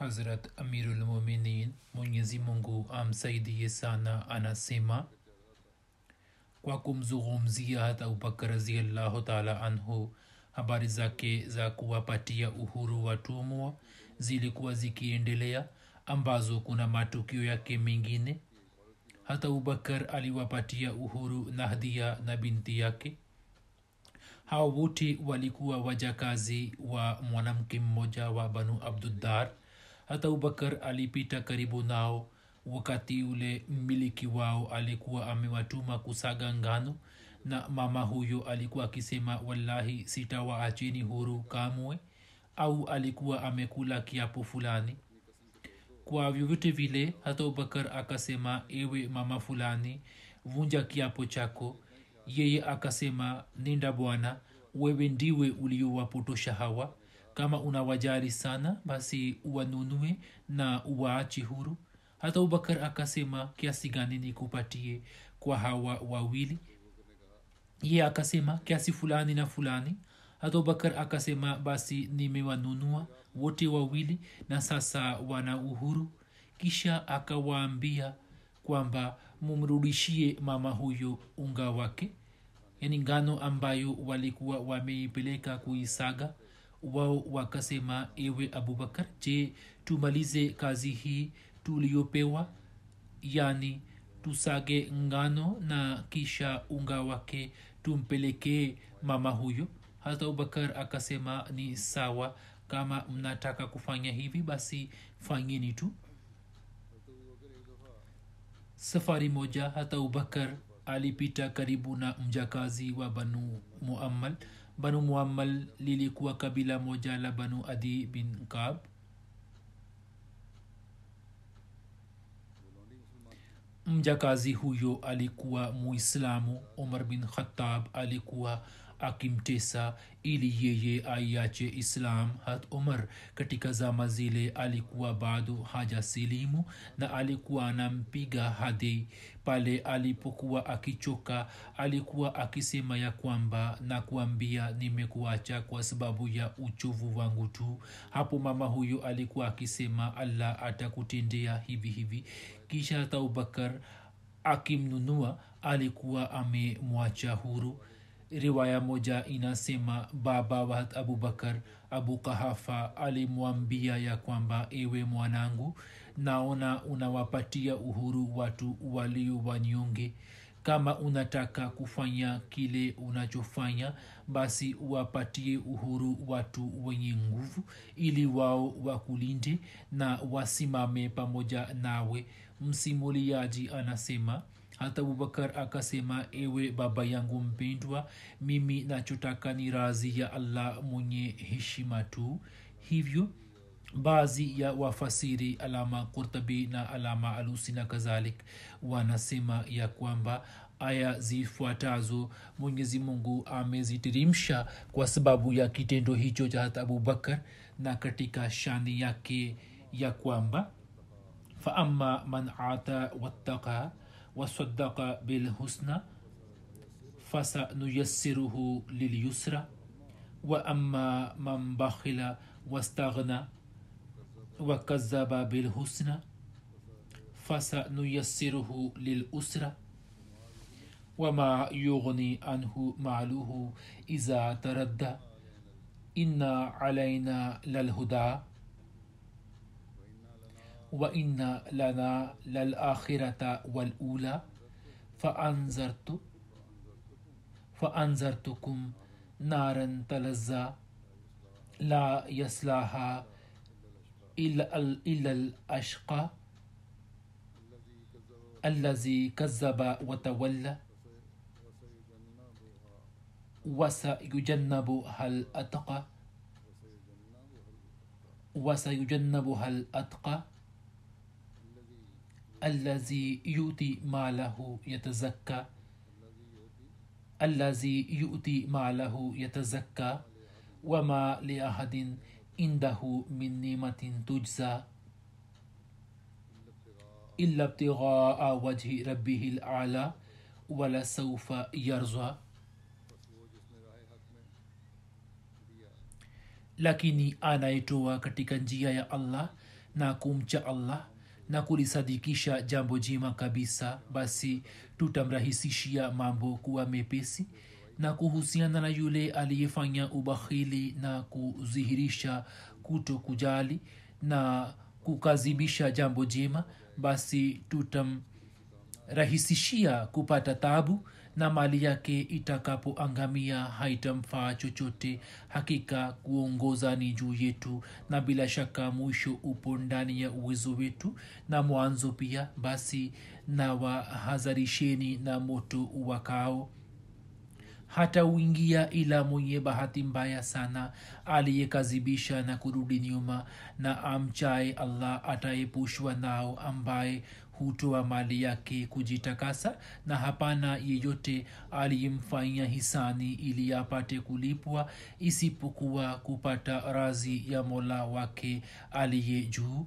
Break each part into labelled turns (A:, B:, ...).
A: Hazrat Amirul Muminin Mwenyezi Mungu amsaidie sana anasema kwa kumzungumzia hata Abubakar raziallahu taala anhu habari zake za kuwapatia uhuru watumwa zilikuwa zikiendelea ambazo kuna matukio yake mengine. Hata abubakar aliwapatia uhuru nahdia na binti yake. Hawa wote walikuwa wajakazi wa mwanamke mmoja wa banu abduddar hata abubakar alipita karibu nao. Wakati ule mmiliki wao alikuwa amewatuma kusaga ngano na mama huyo alikuwa akisema wallahi sitawaacheni huru kamwe au alikuwa amekula kiapo fulani. Kwa vyovyote vile hata abubakar akasema ewe mama fulani vunja kiapo chako. Yeye akasema nenda bwana wewe ndiwe uliowapotosha hawa kama unawajali sana basi uwanunue na uwaache huru. Hata abubakar akasema kiasi gani nikupatie kwa hawa wawili? Ye akasema kiasi fulani na fulani. Hata abubakar akasema basi nimewanunua wote wawili na sasa wana uhuru. Kisha akawaambia kwamba mumrudishie mama huyo unga wake. Yani ngano ambayo walikuwa wameipeleka kuisaga wao wakasema ewe abubakar je tumalize kazi hii tuliyopewa yani tusage ngano na kisha unga wake tumpelekee mama huyo. Hata abubakar akasema ni sawa kama mnataka kufanya hivi basi fanyeni tu. Safari moja hata abubakar alipita karibu na mjakazi wa banu muammal banu muammal lilikuwa kabila moja la banu adi bin kab mjakazi huyo alikuwa muislamu. Umar bin khatab alikuwa akimtesa ili yeye aiache islam hat umar katika zama zile alikuwa bado hajasilimu na alikuwa anampiga hadi pale alipokuwa akichoka alikuwa akisema ya kwamba na kuambia nimekuacha kwa sababu ya uchovu wangu tu. Hapo mama huyo alikuwa akisema allah atakutendea hivi hivi. Kisha hata abubakar akimnunua alikuwa amemwacha huru riwaya moja inasema baba wahat abubakar abu kahafa alimwambia ya kwamba ewe mwanangu naona unawapatia uhuru watu walio wanyonge. Kama unataka kufanya kile unachofanya basi wapatie uhuru watu wenye nguvu ili wao wakulinde na wasimame pamoja nawe. Msimuliaji anasema hata abubakar akasema ewe baba yangu mpendwa mimi nachotaka ni razi ya allah mwenye heshima tu. Hivyo baadhi ya wafasiri alama kurtabi na alama alusi na kadhalik wanasema ya kwamba aya zifuatazo mwenyezi mungu amezitirimsha kwa sababu ya kitendo hicho cha hata abubakar na katika shani yake ya kwamba faama man ata wattaqa وصدق بالحسنى فسنيسره لليسرى. وأما من بخل واستغنى وكذب بالحسنى فسنيسره للأسرى. وما يغني عنه ماله إذا تردى. إن علينا للهدى. وإن لنا للآخرة والأولى فأنذرت فأنذرتكم نارا تلظى لا يصلاها إلا, إلا الأشقى الذي كذب وتولى وسيجنبها الأتقى وسيجنبها الأتقى الذي يؤتي ماله يتزكى. الذي يؤتي ماله يتزكى. وما لأحد عنده من نعمة تجزى. إلا ابتغاء وجه ربه الأعلى ولسوف يرضى lakini anayetoa katika njia ya allah na kumcha allah na kulisadikisha jambo jima kabisa basi tutamrahisishia mambo kuwa mepesi na kuhusiana na yule aliyefanya ubakhili na kudhihirisha kuto kujali na kukazibisha jambo jema basi tutamrahisishia kupata tabu na mali yake itakapoangamia haitamfaa chochote. Hakika kuongoza ni juu yetu na bila shaka mwisho upo ndani ya uwezo wetu na mwanzo pia. Basi na wahadharisheni na moto uwakao. Hata uingia ila mwenye bahati mbaya sana aliyekazibisha na kurudi nyuma na amchaye allah ataepushwa nao ambaye hutoa mali yake kujitakasa na hapana yeyote aliyemfanyia hisani ili apate kulipwa isipokuwa kupata razi ya mola wake aliye juu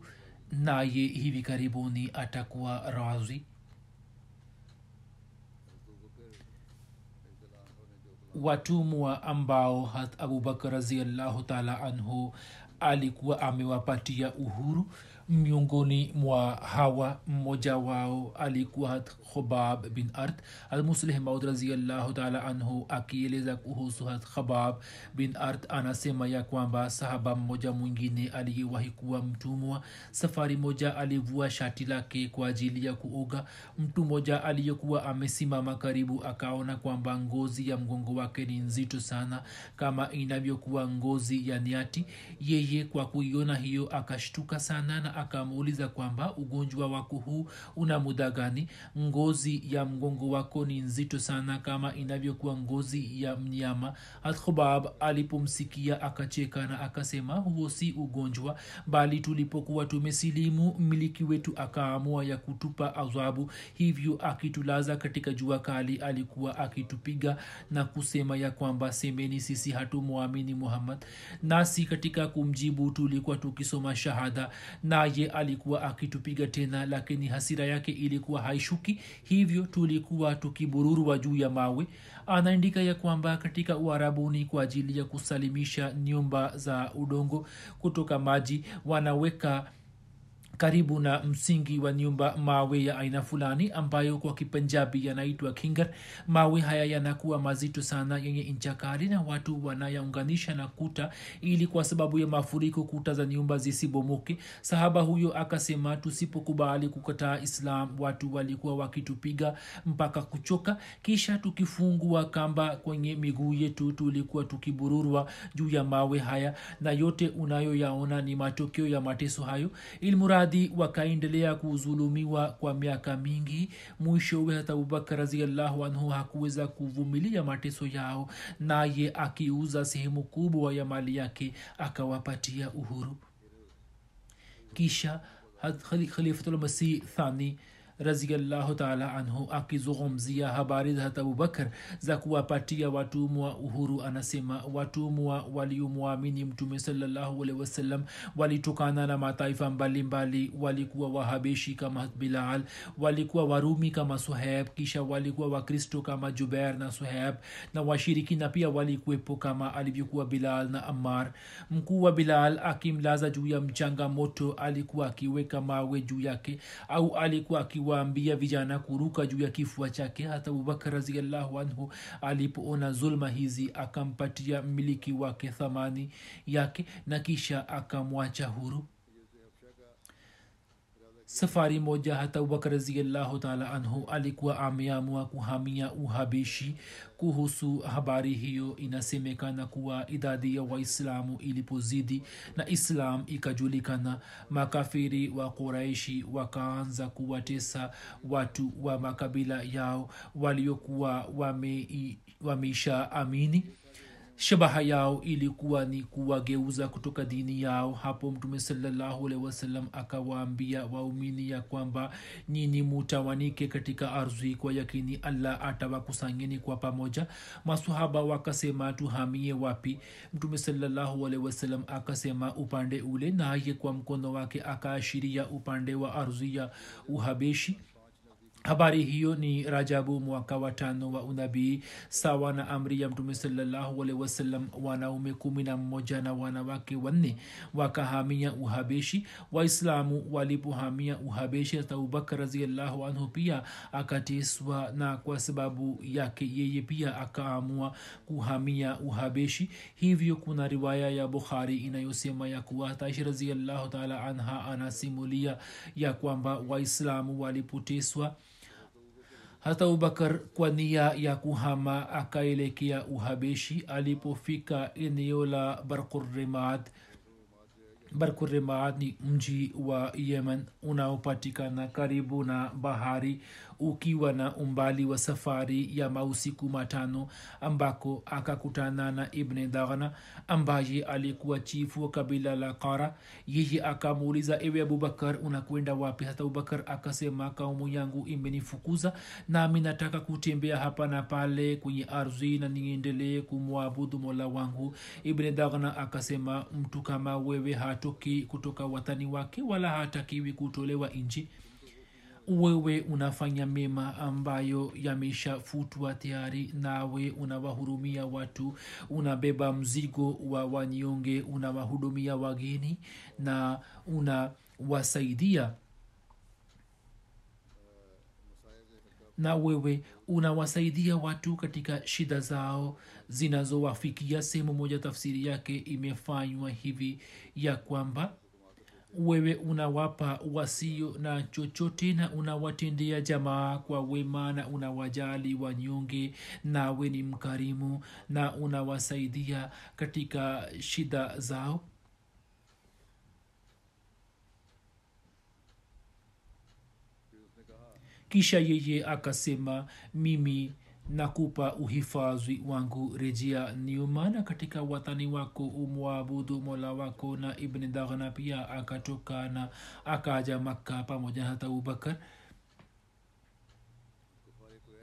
A: naye hivi karibuni atakuwa razi watumwa ambao hat abubakar raziallahu taala anhu alikuwa amewapatia uhuru miongoni mwa hawa mmoja wao alikuwa khubab bin art almuslih maud raziallahu taala anhu akieleza kuhusu hat khabab bin art anasema ya kwamba sahaba mmoja mwingine aliyewahi kuwa mtumwa. Safari moja alivua shati lake kwa ajili ya kuoga. Mtu mmoja aliyekuwa amesimama karibu akaona kwamba ngozi ya mgongo wake ni nzito sana kama inavyokuwa ngozi ya niati yeye kwa kuiona hiyo akashtuka sana na akamuuliza kwamba ugonjwa wako huu una muda gani? Ngozi ya mgongo wako ni nzito sana kama inavyokuwa ngozi ya mnyama. Alkhubab alipomsikia akacheka na akasema huo si ugonjwa bali tulipokuwa tumesilimu mmiliki wetu akaamua ya kutupa adhabu. Hivyo akitulaza katika jua kali alikuwa akitupiga na kusema ya kwamba semeni sisi hatumwamini muhammad. Nasi katika kumjibu tulikuwa tukisoma shahada naye alikuwa akitupiga tena lakini hasira yake ilikuwa haishuki. Hivyo tulikuwa tukibururwa juu ya mawe. Anaandika ya kwamba katika uharabuni kwa ajili ya kusalimisha nyumba za udongo kutoka maji wanaweka karibu na msingi wa nyumba mawe ya aina fulani ambayo kwa kipenjabi yanaitwa kingar. Mawe haya yanakuwa mazito sana yenye ncha kali na watu wanayaunganisha na kuta ili kwa sababu ya mafuriko kuta za nyumba zisibomoke. Sahaba huyo akasema tusipokubali kukataa islam watu walikuwa wakitupiga mpaka kuchoka. Kisha tukifungua kamba kwenye miguu yetu tulikuwa tukibururwa juu ya mawe haya na yote unayoyaona ni matokeo ya mateso hayo ilmuradi wakaendelea kuzulumiwa kwa miaka mingi. Mwishowe hata abubakar raziallahu anhu hakuweza kuvumilia mateso yao naye akiuza sehemu kubwa ya mali yake akawapatia uhuru. Kisha khalifatulmasih thani raziallahu taala anhu akizungumzia habari za abubakar za kuwapatia watumwa uhuru. Anasema watumwa waliomwamini mtume salallahu wasallam walitokana na mataifa mbalimbali walikuwa wahabeshi kama bilal walikuwa warumi kama suheb kisha walikuwa wakristo kama juber na suheb na washirikina pia walikuwepo kama alivyokuwa bilal na ammar. Mkuu wa bilal akimlaza juu ya mchanga moto alikuwa akiweka mawe juu yake au alikuwa akiwaambia vijana kuruka juu ya kifua chake hata abubakar raziallahu anhu alipoona zulma hizi akampatia mmiliki wake thamani yake na kisha akamwacha huru safari moja hata abubakar raziallahu taala anhu alikuwa ameamua kuhamia uhabishi kuhusu habari hiyo inasemekana kuwa idadi ya waislamu ilipozidi na islam ikajulikana. Makafiri wa quraishi wakaanza kuwatesa watu wa makabila yao waliokuwa wameisha wame amini shabaha yao ilikuwa ni kuwageuza kutoka dini yao. Hapo mtume salallahu wasallam akawaambia waumini ya kwamba nyini mutawanike katika ardhi kwa yakini allah atawakusanyeni kwa pamoja. Masahaba wakasema tuhamie wapi? Mtume salallahu wasallam akasema upande ule. Naye kwa mkono wake akaashiria upande wa ardhi ya uhabeshi habari hiyo ni rajabu mwaka wa tano wa unabii sawa na amri ya mtume salllahualhi wasallam wanaume kumi na mmoja na wanawake wanne wakahamia uhabeshi. Waislamu walipohamia uhabeshi hata abubakar raziallahu anhu pia akateswa na kwa sababu yake yeye pia akaamua kuhamia uhabeshi. Hivyo kuna riwaya ya bukhari inayosema ya kuwa hataishi raziallahu taala anha anasimulia ya kwamba waislamu walipoteswa hata abubakar kwa nia ya kuhama akaelekea uhabeshi alipofika eneo la barkurrimad barkurrimad ni mji wa yemen unaopatikana karibu na bahari ukiwa na umbali wa safari ya mausiku matano ambako akakutana na ibne daghna ambaye alikuwa chifu wa kabila la qara. Yeye akamuuliza ewe abubakar unakwenda wapi? Hata abubakar akasema kaumu yangu imenifukuza nami nataka kutembea hapa na pale kwenye ardhi na niendelee kumwabudu mola wangu. Ibne daghna akasema mtu kama wewe hatoki kutoka watani wake wala hatakiwi kutolewa nji wewe unafanya mema ambayo yameshafutwa tayari nawe unawahurumia watu unabeba mzigo wa wanyonge unawahudumia wageni na unawasaidia. Na wewe unawasaidia watu katika shida zao zinazowafikia sehemu moja tafsiri yake imefanywa hivi ya kwamba wewe unawapa wasio na chochote na unawatendea jamaa kwa wema na unawajali wanyonge nawe ni mkarimu na unawasaidia katika shida zao. Kisha yeye akasema mimi nakupa uhifadhi wangu rejea niumana katika watani wako umwabudu mola wako na ibni daghna pia akatokana akaja makka pamoja na hata abubakar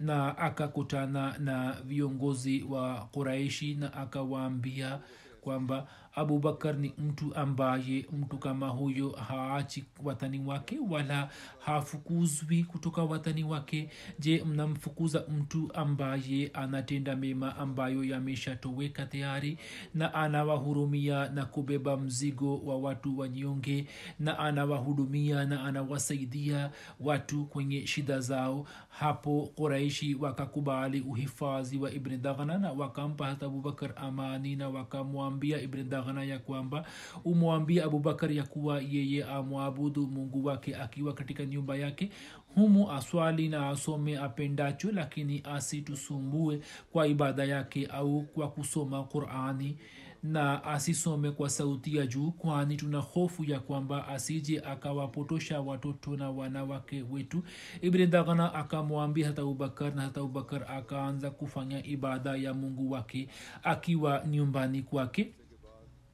A: na akakutana na viongozi wa quraishi na akawaambia kwamba abubakar ni mtu ambaye mtu kama huyo haachi watani wake wala hafukuzwi kutoka watani wake. Je mnamfukuza mtu ambaye anatenda mema ambayo yameshatoweka tayari na anawahurumia na kubeba mzigo wa watu wanyonge na anawahudumia na anawasaidia watu kwenye shida zao? Hapo quraishi wakakubali uhifadhi wa ibni dhaghna na wakampa hata abubakar amani na wakamwambia ibni daghna ya kwamba umwambie abubakar ya kuwa yeye amwabudu mungu wake akiwa katika nyumba yake. Humu aswali na asome apendacho lakini asitusumbue kwa ibada yake au kwa kusoma qurani na asisome kwa sauti ya juu kwani tuna hofu ya kwamba asije akawapotosha watoto na wanawake wetu. Ibni akamwambia hata abubakar na hata abubakar akaanza kufanya ibada ya mungu wake akiwa nyumbani kwake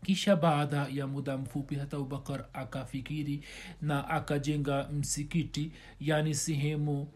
A: kisha baada ya muda mfupi hata abubakar akafikiri na akajenga msikiti yaani sehemu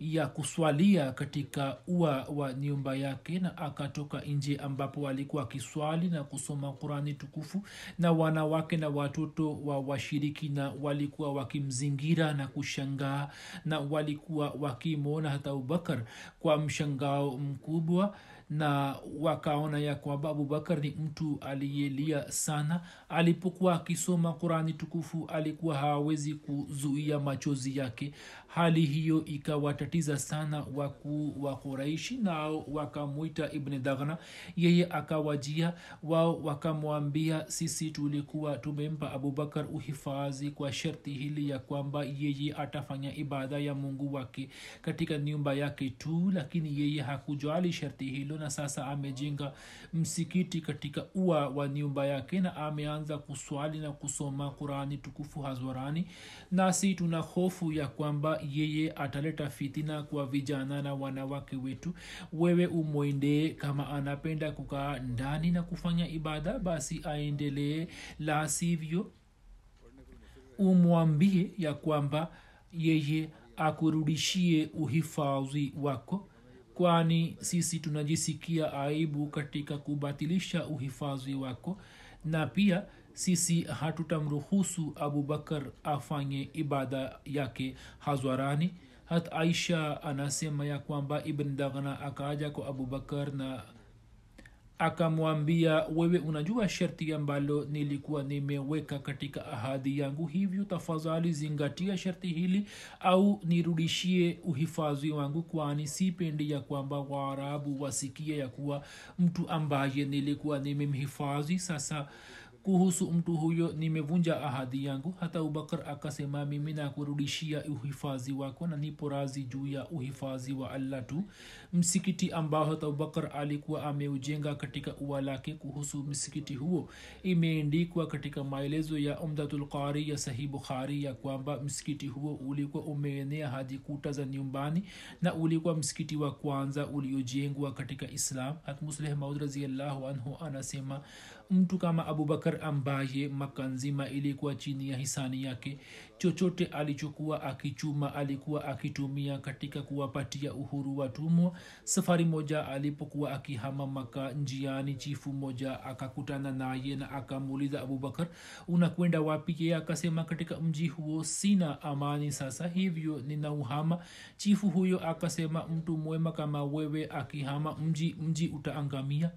A: ya kuswalia katika ua wa nyumba yake na akatoka nje ambapo alikuwa akiswali na kusoma qurani tukufu na wanawake na watoto wa washiriki na walikuwa wakimzingira na kushangaa na walikuwa wakimwona hata abubakar kwa mshangao mkubwa na wakaona ya kwamba abubakar ni mtu aliyelia sana. Alipokuwa akisoma qurani tukufu alikuwa hawezi kuzuia machozi yake. Hali hiyo ikawatatiza sana wakuu wa quraishi nao wakamwita ibni daghna. Yeye akawajia wao wakamwambia sisi tulikuwa tumempa abubakar uhifadhi kwa sharti hili ya kwamba yeye atafanya ibada ya mungu wake katika nyumba yake tu lakini yeye hakujali sharti hilo na sasa amejenga msikiti katika ua wa nyumba yake na ameanza kuswali na kusoma qurani tukufu hazwarani nasi tuna hofu ya kwamba yeye ataleta fitina kwa vijana na wanawake wetu. Wewe umwendee kama anapenda kukaa ndani na kufanya ibada basi aendelee la sivyo umwambie ya kwamba yeye akurudishie uhifadhi wako kwani sisi tunajisikia aibu katika kubatilisha uhifadhi wako na pia sisi hatutamruhusu abubakar afanye ibada yake hazwarani hat aisha anasema ya kwamba ibn daghna akaja kwa abubakar na akamwambia wewe unajua sharti ambalo nilikuwa nimeweka katika ahadi yangu. Hivyo tafadhali zingatia sharti hili au nirudishie uhifadhi wangu kwani sipendi ya kwamba waarabu wasikie ya kuwa mtu ambaye nilikuwa nimemhifadhi. Sasa kuhusu mtu huyo nimevunja ahadi yangu. Hata abubakar akasema mimi nakurudishia uhifadhi wako na nipo razi juu ya uhifadhi wa allah tu. Msikiti ambao hata abubakar alikuwa ameujenga katika ua lake kuhusu msikiti huo imeendikwa katika maelezo ya umdatulqari ya sahih bukhari ya kwamba msikiti huo ulikuwa umeenea hadi kuta za nyumbani na ulikuwa msikiti wa kwanza uliojengwa katika islam. Hatmusleh maud raziallahu anhu anasema mtu kama abubakar ambaye maka nzima ilikuwa chini ya hisani yake. Chochote alichokuwa akichuma alikuwa akitumia katika kuwapatia uhuru watumwa. Safari moja alipokuwa akihama maka njiani chifu moja akakutana naye na akamuuliza abubakar unakwenda wapi? Yeye akasema katika mji huo sina amani sasa hivyo ninauhama. Chifu huyo akasema mtu mwema kama wewe akihama mji mji utaangamia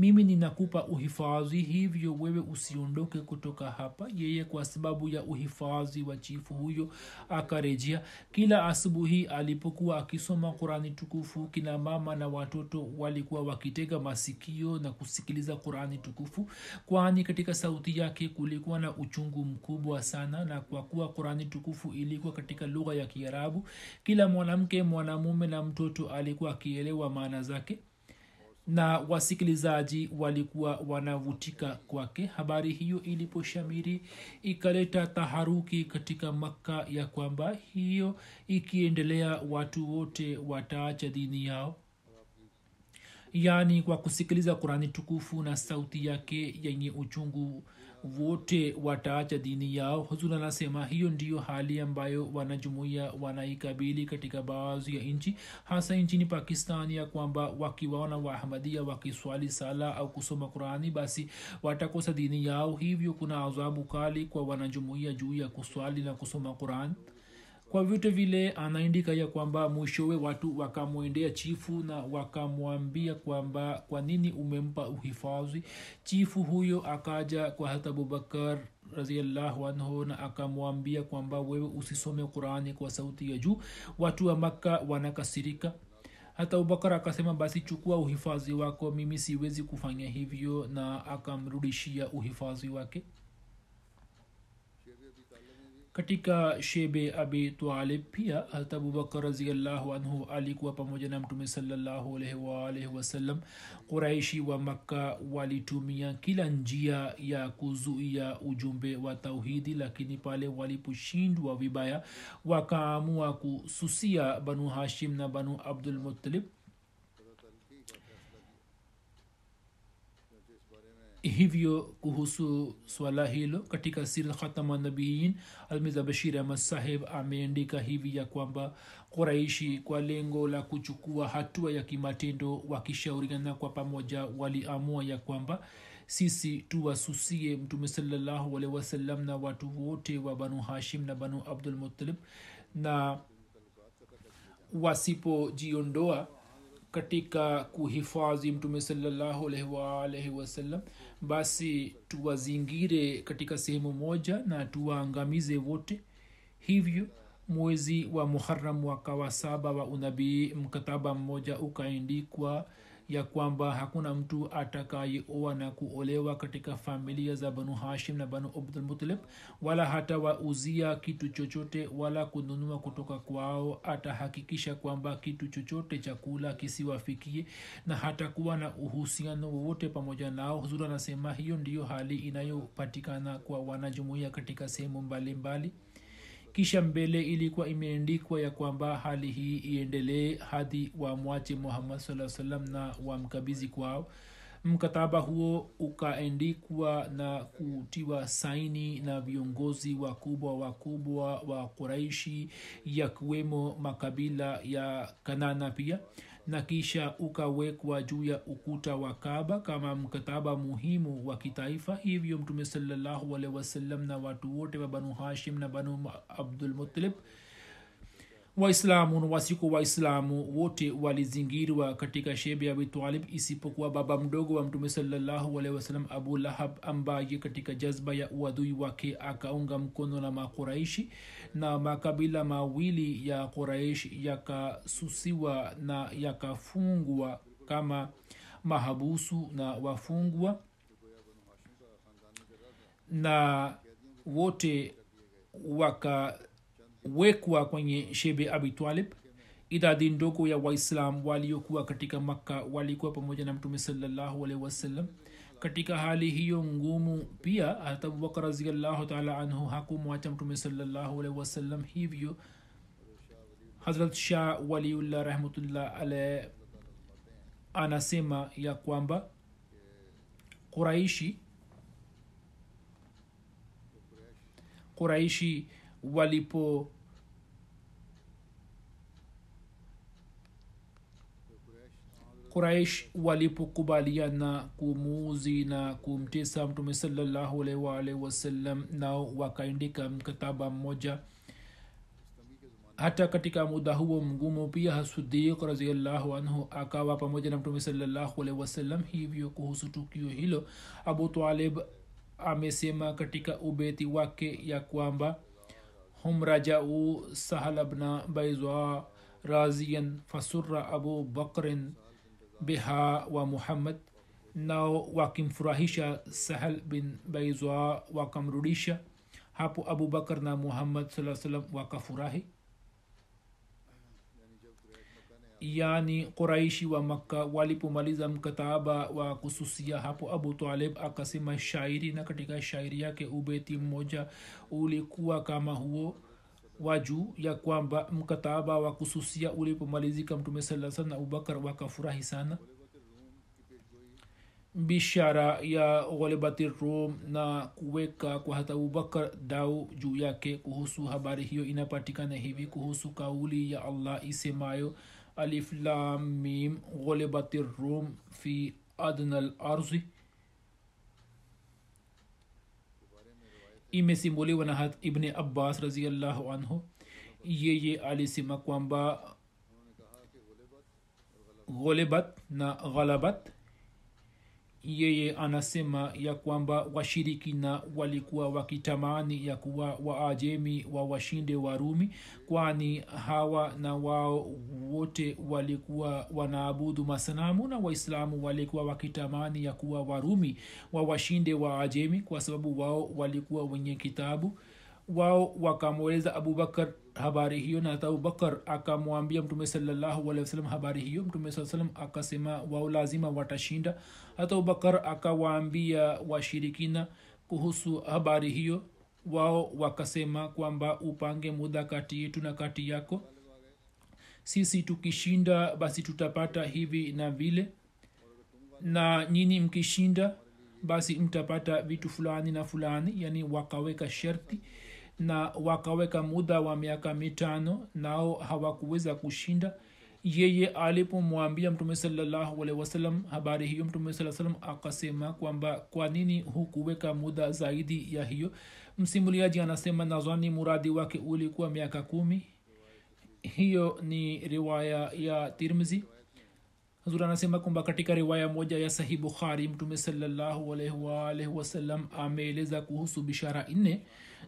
A: mimi ninakupa uhifadhi hivyo wewe usiondoke kutoka hapa. Yeye kwa sababu ya uhifadhi wa chifu huyo akarejea. Kila asubuhi alipokuwa akisoma qurani tukufu kina mama na watoto walikuwa wakitega masikio na kusikiliza qurani tukufu kwani katika sauti yake kulikuwa na uchungu mkubwa sana na kwa kuwa qurani tukufu ilikuwa katika lugha ya kiarabu kila mwanamke mwanamume na mtoto alikuwa akielewa maana zake na wasikilizaji walikuwa wanavutika kwake. Habari hiyo iliposhamiri ikaleta taharuki katika makka ya kwamba hiyo ikiendelea watu wote wataacha dini yao. Yaani kwa kusikiliza kurani tukufu na sauti yake yenye uchungu wote wataacha dini yao. Huzur anasema hiyo ndiyo hali ambayo wanajumuia wanaikabili katika baadhi ya nchi hasa nchini pakistani ya kwamba wakiwaona waahmadia wakiswali sala au kusoma qurani basi watakosa dini yao. Hivyo kuna adhabu kali kwa wanajumuia juu ya kuswali na kusoma qurani kwa vyote vile anaandika ya kwamba mwishowe watu wakamwendea chifu na wakamwambia kwamba kwa nini umempa uhifadhi. Chifu huyo akaja kwa hata abubakar raziallahu anhu na akamwambia kwamba wewe usisome qurani kwa sauti ya juu. Watu wa makka wanakasirika. Hata abubakar akasema basi chukua uhifadhi wako mimi siwezi kufanya hivyo na akamrudishia uhifadhi wake katika shebe abi twalib pia hata abubakar raziallahu anhu alikuwa pamoja na mtume waalaihi wasallam. Quraishi wa makka walitumia kila njia ya kuzuia ujumbe wa tauhidi lakini pale waliposhindwa vibaya wakaamua kususia banu hashim na banu abdulmutalib hivyo kuhusu swala hilo katika sira khatama nabiin almiza bashir ahmad saheb ameandika hivi ya kwamba quraishi kwa lengo la kuchukua hatua ya kimatendo wakishauriana kwa pamoja waliamua ya kwamba sisi tuwasusie mtume salallahu alehi wasallam na watu wote wa banu hashim na banu abdulmutalib na wasipojiondoa katika kuhifadhi mtume salallahu alaihi waalaihi wasallam basi tuwazingire katika sehemu moja na tuwaangamize wote. Hivyo mwezi wa muharam mwaka wa saba wa unabii mkataba mmoja ukaandikwa ya kwamba hakuna mtu atakayeoa na kuolewa katika familia za banu hashim na banu abdulmutalib wala hatawauzia kitu chochote wala kununua kutoka kwao. Atahakikisha kwamba kitu chochote chakula kisiwafikie na hatakuwa na uhusiano wowote pamoja nao. Huzuri anasema hiyo ndiyo hali inayopatikana kwa wanajumuia katika sehemu mbalimbali kisha mbele ilikuwa imeandikwa ya kwamba hali hii iendelee hadi wamwache muhammad saa salam na wamkabizi kwao. Mkataba huo ukaendikwa na kutiwa saini na viongozi wakubwa wakubwa wa kuraishi yakiwemo makabila ya kanana pia na kisha ukawekwa juu ya ukuta wa kaba kama mkataba muhimu wa kitaifa. Hivyo mtume salallahu na watu wote wa banu hashim na banu abdulmutalib waislamu na wasiko waislamu wote walizingirwa katika shebe ya abitalib isipokuwa baba mdogo wa mtume salallahu alehi abu lahab ambaye katika jazba ya uadui wake akaunga mkono na makuraishi na makabila mawili ya quraish yakasusiwa na yakafungwa kama mahabusu na wafungwa na wote wakawekwa kwenye shebe abitalib idadi ndogo ya waislam waliokuwa katika makka walikuwa pamoja na mtume salallahu alehi wasallam katika hali hiyo ngumu. Pia hata abubakar raziallahu taala anhu hakumwacha mtume salallahu alehi wasallam hivyo. Hazrat shah waliullah rahmatullah alaih anasema ya kwamba quraishi quraishi walipo quraish walipokubaliana kumuuzi na kumtesa mtume salallahu wasallam nao wakaandika mkataba mmoja. Hata katika muda huo mgumu pia hasudiq raziallahu anhu akawa pamoja na mtume salallahu wasallam. Hivyo kuhusu tukio hilo abu talib amesema katika ubeti wake ya kwamba hum rajau sahalabna baizwa razian fasura abu bakrin biha wa muhammad nao wakimfurahisha sahal bin baizwa wakamrudisha hapo abubakar na muhammad saa salam wakafurahi. Yani quraishi wa makka walipomaliza mkataba wa kususia hapo abu talib akasema shairi na katika shairi yake ubeti mmoja ulikuwa kama huo wa juu ya kwamba mkataba wa kususia ulipomalizika mtume saa salam na abubakar wakafurahi sana. Bishara ya ghalibati rom na kuweka kwa hata abubakar dau juu yake kuhusu habari hiyo inapatikana hivi kuhusu kauli ya allah isemayo alif lam mim ghalibati rom fi adna larzi imesimuliwa na hat ibni abbas raziallahu anhu yeye alisema kwamba gholibat na ghalabat yeye anasema ya kwamba washirikina walikuwa wakitamani ya kuwa waajemi wa washinde warumi kwani hawa na wao wote walikuwa wanaabudu masanamu na waislamu walikuwa wakitamani ya kuwa warumi wa washinde waajemi kwa sababu wao walikuwa wenye kitabu. Wao wakamweleza abubakar habari hiyo na hata abubakar akamwambia mtume salallahu habari hiyo. Mtume saa salam akasema wao lazima watashinda. Hata abubakar akawaambia washirikina kuhusu habari hiyo. Wao wakasema kwamba upange muda kati yetu na kati yako. Sisi tukishinda basi tutapata hivi na vile. Na nyini mkishinda basi mtapata vitu fulani na fulani. Yani wakaweka sharti na wakaweka muda wa miaka mitano nao hawakuweza kushinda. Yeye alipomwambia mtume salalahualhi wasalam habari hiyo mtume saa akasema kwamba kwa nini hukuweka muda zaidi ya hiyo? Msimuliaji anasema nazani muradi wake ulikuwa miaka kumi. Hiyo ni riwaya ya tirmizi hazur anasema kwamba katika riwaya moja ya sahih bukhari mtume salallahu alaihi ameeleza kuhusu bishara nne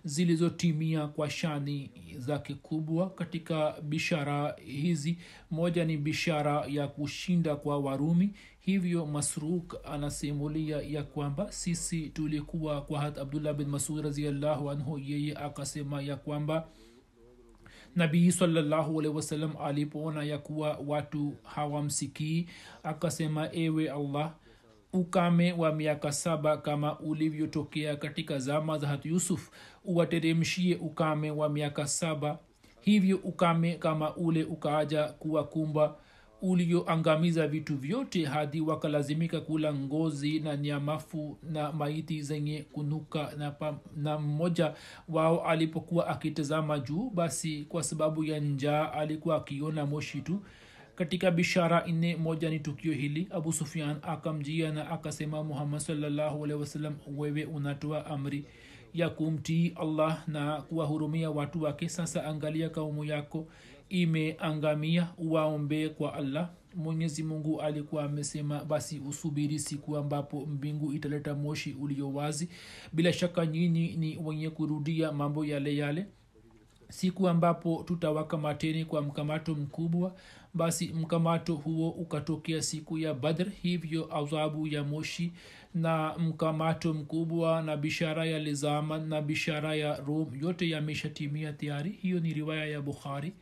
A: zilizotimia kwa shani zake kubwa katika bishara hizi. Moja ni bishara ya kushinda kwa warumi hivyo masruk anasimulia ya kwamba sisi tulikuwa kwa hat abdullah bin masud raziallahu anhu yeye akasema ya kwamba nabii salallahu alehi wasallam alipoona ya kuwa watu hawamsikii akasema ewe allah ukame wa miaka saba kama ulivyotokea katika zama za hat yusuf uwateremshie ukame wa miaka saba. Hivyo ukame kama ule ukaaja kuwakumba ulioangamiza vitu vyote hadi wakalazimika kula ngozi na nyamafu na maiti zenye kunuka na, pa, na mmoja wao alipokuwa akitazama juu basi kwa sababu ya njaa alikuwa akiona moshi tu. Katika bishara nne moja ni tukio hili. Abu sufian akamjia na akasema muhammad salllahu alehi wewe unatoa amri ya kumtii allah na kuwahurumia watu wake. Sasa angalia kaumu yako imeangamia waombee kwa allah. Mwenyezi mungu alikuwa amesema basi usubiri siku ambapo mbingu italeta moshi ulio wazi. Bila shaka nyinyi ni wenye kurudia mambo yale yale. Siku ambapo tutawakamateni kwa mkamato mkubwa basi mkamato huo ukatokea siku ya badr. Hivyo adhabu ya moshi na mkamato mkubwa na bishara ya lizama na bishara ya rom yote yameshatimia tayari. Hiyo ni riwaya ya bukhari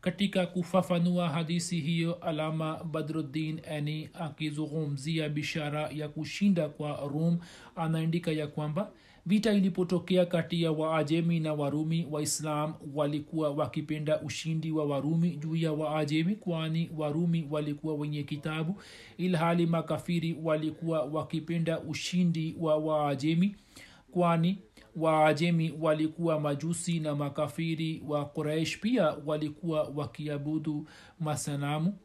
A: katika kufafanua hadisi hiyo alama badruddin ani akizungumzia bishara ya kushinda kwa rum anaandika ya kwamba vita ilipotokea kati ya waajemi na warumi waislam walikuwa wakipenda ushindi wa warumi juu ya waajemi kwani warumi walikuwa wenye kitabu ilhali makafiri walikuwa wakipenda ushindi wa waajemi kwani waajemi walikuwa majusi na makafiri wa quraish pia walikuwa wakiabudu masanamu.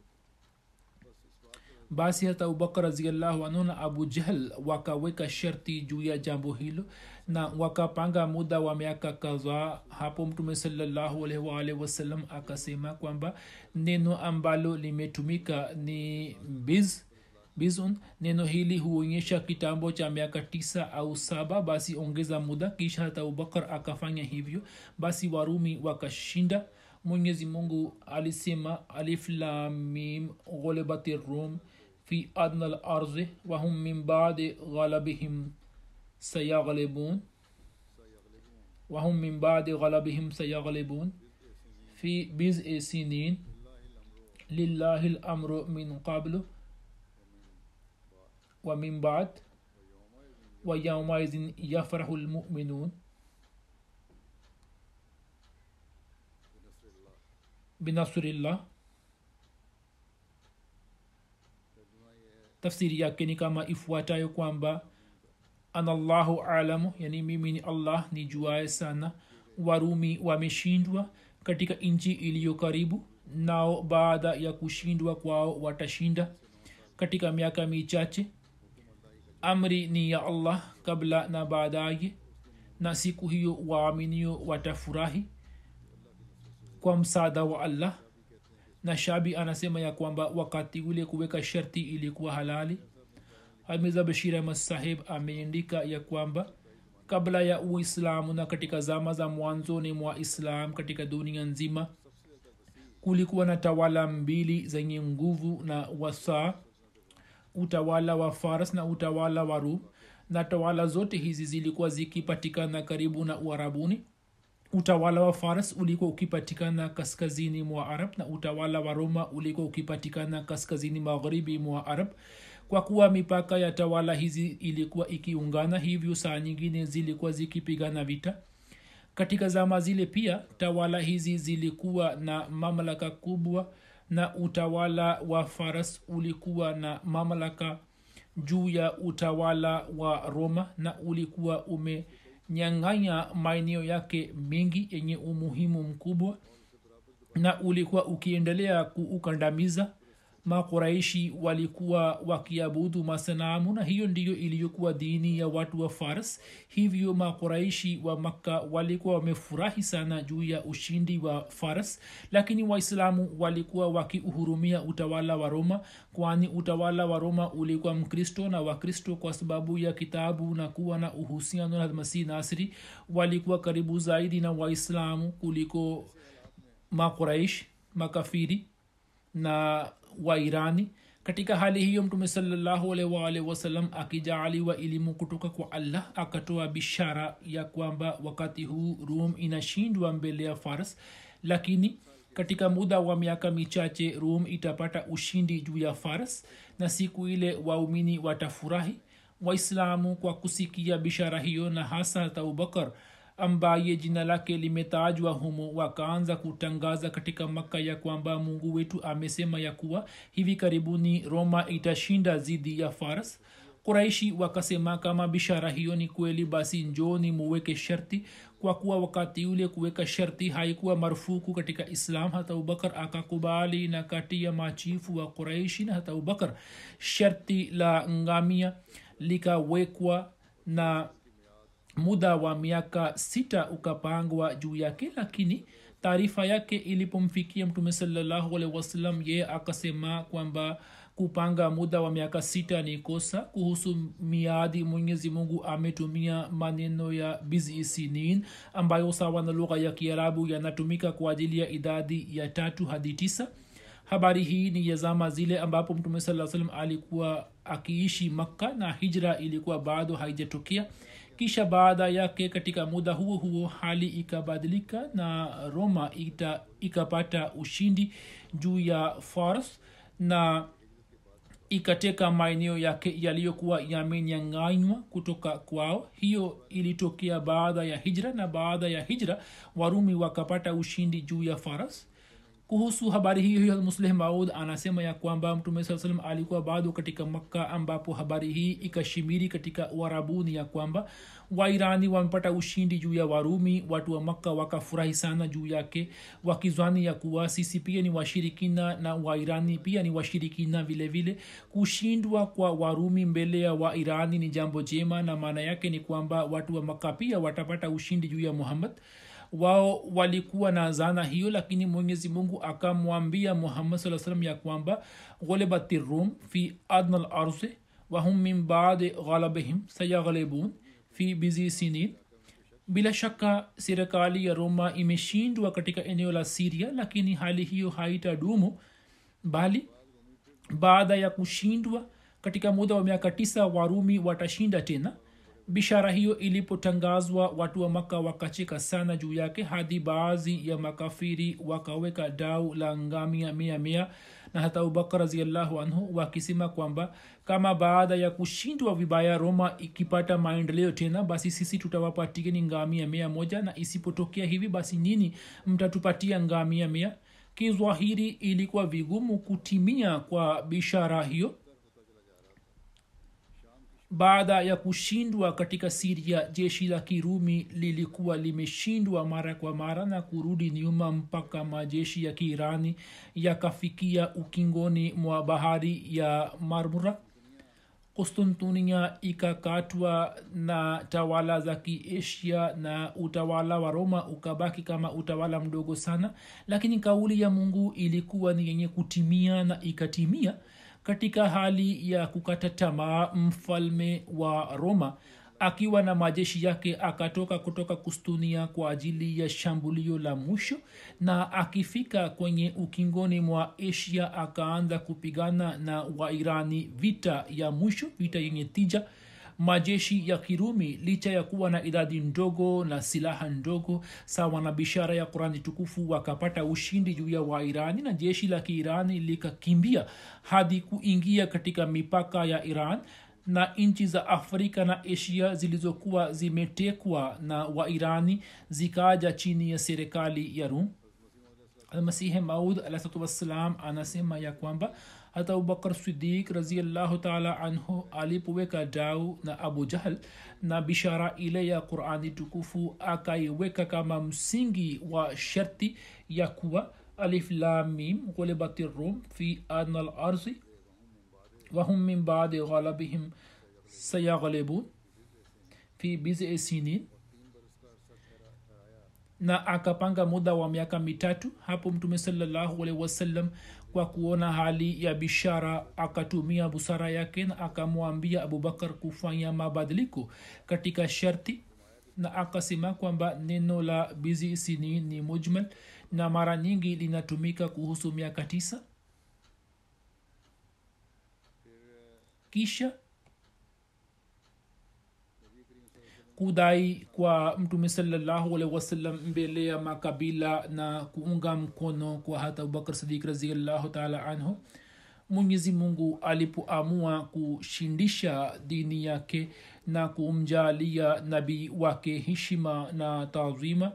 A: Basi hata abubakar raziallahu anhu na abu jahl wakaweka sharti juu ya jambo hilo na wakapanga muda wa miaka kadhaa. Hapo mtume salallahu wasalam akasema kwamba neno ambalo limetumika ni biz bizun neno hili huonyesha kitambo cha miaka tisa au saba basi ongeza muda kisha abubakar akafanya hivyo basi warumi wakashinda mwenyezi mungu alisema aliflamim gholebati rum fi adna larzi wahum min badi ghalabihim sayaghlibun wahum min badi ghalabihim sayaghlibun fi bizi sinin lillahi lamru min qablu ومن بعد ويومئذ يفرح المؤمنون بنصر الله tafsiri yake ni kama ifuatayo kwamba anallahu alamu yani mimi ni allah ni juae sana warumi wameshindwa katika nchi iliyo karibu nao baada ya kushindwa kwao watashinda katika miaka michache amri ni ya allah kabla na baadaye na siku hiyo waaminio watafurahi kwa msaada wa allah. Na shabi anasema ya kwamba wakati ule kuweka sharti ilikuwa halali. Hamiza bashir ahmad sahib ameandika ya kwamba kabla ya uislamu na katika zama za mwanzoni mwa islam katika dunia nzima kulikuwa na tawala mbili zenye nguvu na wasaa utawala wa faras na utawala wa rum na tawala zote hizi zilikuwa zikipatikana karibu na uarabuni. Utawala wa faras ulikuwa ukipatikana kaskazini mwa arab na utawala wa roma ulikuwa ukipatikana kaskazini magharibi mwa arab. Kwa kuwa mipaka ya tawala hizi ilikuwa ikiungana hivyo saa nyingine zilikuwa zikipigana vita. Katika zama zile pia tawala hizi zilikuwa na mamlaka kubwa na utawala wa faras ulikuwa na mamlaka juu ya utawala wa roma na ulikuwa umenyang'anya maeneo yake mengi yenye umuhimu mkubwa na ulikuwa ukiendelea kuukandamiza makuraishi walikuwa wakiabudu masanamu na hiyo ndiyo iliyokuwa dini ya watu wa fars. Hivyo makuraishi wa makka walikuwa wamefurahi sana juu ya ushindi wa fars. Lakini waislamu walikuwa wakiuhurumia utawala wa roma kwani utawala wa roma ulikuwa mkristo na wakristo kwa sababu ya kitabu na kuwa na uhusiano na masih nasri walikuwa karibu zaidi na waislamu kuliko makuraish makafiri na wairani katika hali hiyo mtume salllahualwal wasalam akijaaliwa elimu kutoka kwa allah akatoa bishara ya kwamba wakati huu rum inashindwa mbele ya fars lakini katika muda wa miaka michache rum itapata ushindi juu ya fars na siku ile waumini watafurahi. Waislamu kwa kusikia bishara hiyo na hasa abubakar ambaye jina lake limetajwa humo wakaanza kutangaza katika maka ya kwamba mungu wetu amesema ya kuwa hivi karibuni roma itashinda dhidi ya fars kuraishi wakasema kama bishara hiyo ni kweli basi njoni muweke sharti kwa kuwa wakati ule kuweka sharti haikuwa marufuku katika islam. Hata abubakar akakubali na kati ya machifu wa quraishi na hata abubakar sharti la ngamia likawekwa na muda wa miaka sita ukapangwa juu yake lakini taarifa yake ilipomfikia mtume salallahu alehi wasallam akasema kwamba kupanga muda wa miaka sita ni kosa. Kuhusu miadi mwenyezi mungu ametumia maneno ya bizi sinin ambayo sawa na lugha ya kiarabu yanatumika kwa ajili ya idadi ya tatu hadi tisa. Habari hii ni ya zama zile ambapo mtume saa salam alikuwa akiishi makka na hijra ilikuwa bado haijatokea kisha baada yake katika muda huo huo hali ikabadilika na roma ita, ikapata ushindi juu ya fars na ikateka maeneo yake yaliyokuwa yamenyanganywa kutoka kwao. Hiyo ilitokea baada ya hijra na baada ya hijra warumi wakapata ushindi juu ya faras kuhusu habari hiyo hiyo musleh maud anasema ya kwamba mtume saa salam alikuwa bado katika makka ambapo habari hii ikashimiri katika uarabuni ya kwamba wairani wamepata ushindi juu ya warumi. Watu wa makka wakafurahi sana juu yake wakizwani ya kuwa sisi pia ni washirikina na wairani pia ni washirikina vile vile. Kushindwa kwa warumi mbele ya wairani ni jambo jema na maana yake ni kwamba watu wa makka pia watapata ushindi juu ya muhammad wao walikuwa na zana hiyo lakini mwenyezi mungu akamwambia muhammad saa salam ya kwamba gholebati rum fi adna larzi wahum min baadi ghalabihim sayaghlibun fi bizi sinin. Bila shaka serikali ya roma imeshindwa katika eneo la siria lakini hali hiyo haitadumu bali baada ya kushindwa katika muda wa miaka tisa warumi watashinda tena bishara hiyo ilipotangazwa watu wa maka wakacheka sana juu yake hadi baadhi ya makafiri wakaweka dau la ngamia mia mia. Na hata abubakar raziallahu anhu wakisema kwamba kama baada ya kushindwa vibaya roma ikipata maendeleo tena basi sisi tutawapatieni ngamia mia moja. Na isipotokea hivi basi nini mtatupatia ngamia mia? Kizwahiri ilikuwa vigumu kutimia kwa bishara hiyo baada ya kushindwa katika siria jeshi la kirumi lilikuwa limeshindwa mara kwa mara na kurudi nyuma mpaka majeshi ya kiirani yakafikia ukingoni mwa bahari ya marmura konstantunia ikakatwa na tawala za kiasia na utawala wa roma ukabaki kama utawala mdogo sana lakini kauli ya mungu ilikuwa ni yenye kutimia na ikatimia katika hali ya kukata tamaa mfalme wa roma akiwa na majeshi yake akatoka kutoka kustunia kwa ajili ya shambulio la mwisho na akifika kwenye ukingoni mwa asia akaanza kupigana na wairani vita ya mwisho vita yenye tija majeshi ya kirumi licha ya kuwa na idadi ndogo na silaha ndogo sawa na bishara ya qurani tukufu wakapata ushindi juu ya wairani na jeshi la kiirani likakimbia hadi kuingia katika mipaka ya iran na nchi za afrika na asia zilizokuwa zimetekwa na wairani zikaja chini ya serikali ya rum. Almasihi maud alahsatu wassalam anasema ya kwamba hata abubakar sidik raziallahu taala anhu alipoweka dau na abu jahal na bishara ile ya qurani tukufu akaiweka kama msingi wa sharti ya kuwa alif lamim gulibati rum fi adna larzi wahum min badi ghalabihim sayaghlibun fi bizi sinin na akapanga muda wa miaka mitatu hapo mtume salallahu alaihi wasallam kwa kuona hali ya bishara akatumia busara yake na akamwambia abubakar kufanya mabadiliko katika sharti na akasema kwamba neno la bizi sini ni mujmal na mara nyingi linatumika kuhusu miaka tisa. Kisha kudai kwa mtume salallahu mbele ya makabila na kuunga mkono kwa hata abubakar sadik raziallahu taala anhu. Mwenyezi mungu alipoamua kushindisha dini yake na kumjalia nabii wake heshima na taadhima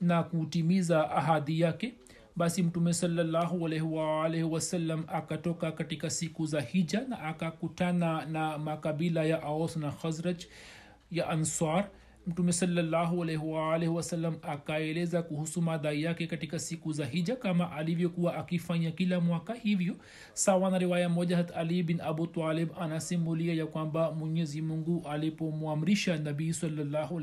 A: na kutimiza ahadi yake basi mtume salallahu wasalam akatoka katika siku za hija na akakutana na makabila ya aos na khazraj ya answar mtume wasallam akaeleza kuhusu madai yake katika siku za hija kama alivyokuwa akifanya kila mwaka hivyo. Sawa na riwaya moja hat ali bin abu talib anasimulia ya kwamba mwenyezi mungu alipomwamrisha nabii salallahu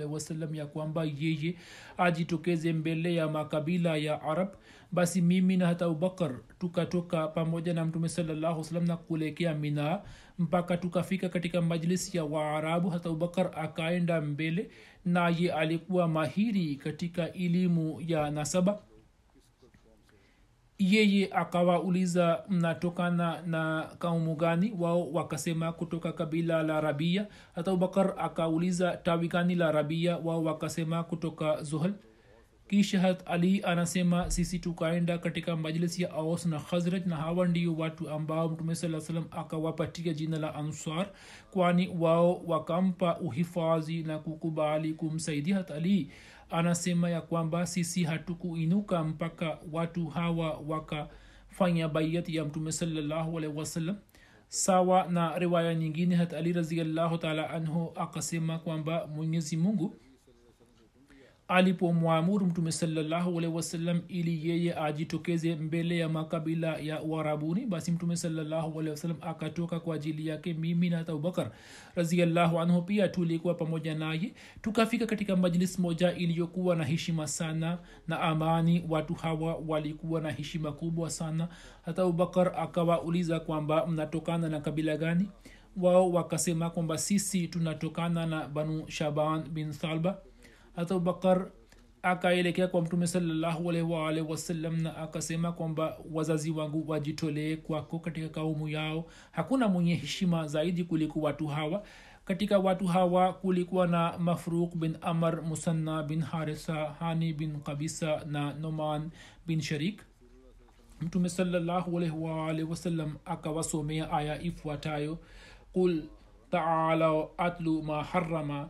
A: ya kwamba yeye ajitokeze mbele ya makabila ya arab basi mimi na hata abubakar tukatoka pamoja na mtume salallahu salam na kuelekea minaa mpaka tukafika katika majlisi ya waarabu hata abubakar akaenda mbele naye alikuwa mahiri katika elimu ya nasaba. Yeye akawauliza mnatokana na kaumu gani? Wao wakasema kutoka kabila la rabia. Hata abubakar akauliza tawi gani la rabia? Wao wakasema kutoka zuhal kisha hat ali anasema sisi tukaenda katika majlisi ya aus na khazraj na hawa ndio watu ambao mtume saa salam akawapatia jina la ansar kwani wao wakampa uhifadhi na kukubali kumsaidia hat ali. Anasema ya kwamba sisi hatukuinuka mpaka watu hawa wakafanya baiat ya mtume salallahu wasalam sawa na riwaya nyingine hat ali raziallahu taala anhu akasema kwamba mwenyezi mungu alipomwamuru mtume salllahu alehi wasallam ili yeye ajitokeze mbele ya makabila ya uarabuni basi mtume salllahu alehi wasallam akatoka kwa ajili yake mimi na hata abubakar raziallahu anhu pia tulikuwa pamoja naye. Tukafika katika majlis moja iliyokuwa na heshima sana na amani watu hawa walikuwa na heshima kubwa sana. Hata abubakar akawauliza kwamba mnatokana na kabila gani? Wao wakasema kwamba sisi tunatokana na banu shaban bin salba hata abubakar akaelekea kwa mtume salllahualwalh wasallam na akasema kwamba wazazi wangu wajitolee kwako katika kaumu yao. Hakuna mwenye heshima zaidi kuliko watu hawa. Katika watu hawa kulikuwa na mafruk bin amar musanna bin harisa hani bin kabisa na noman bin sharik. Mtume salallahu alaihi wasallam akawasomea aya ifuatayo. Qul taalau atlu ma harama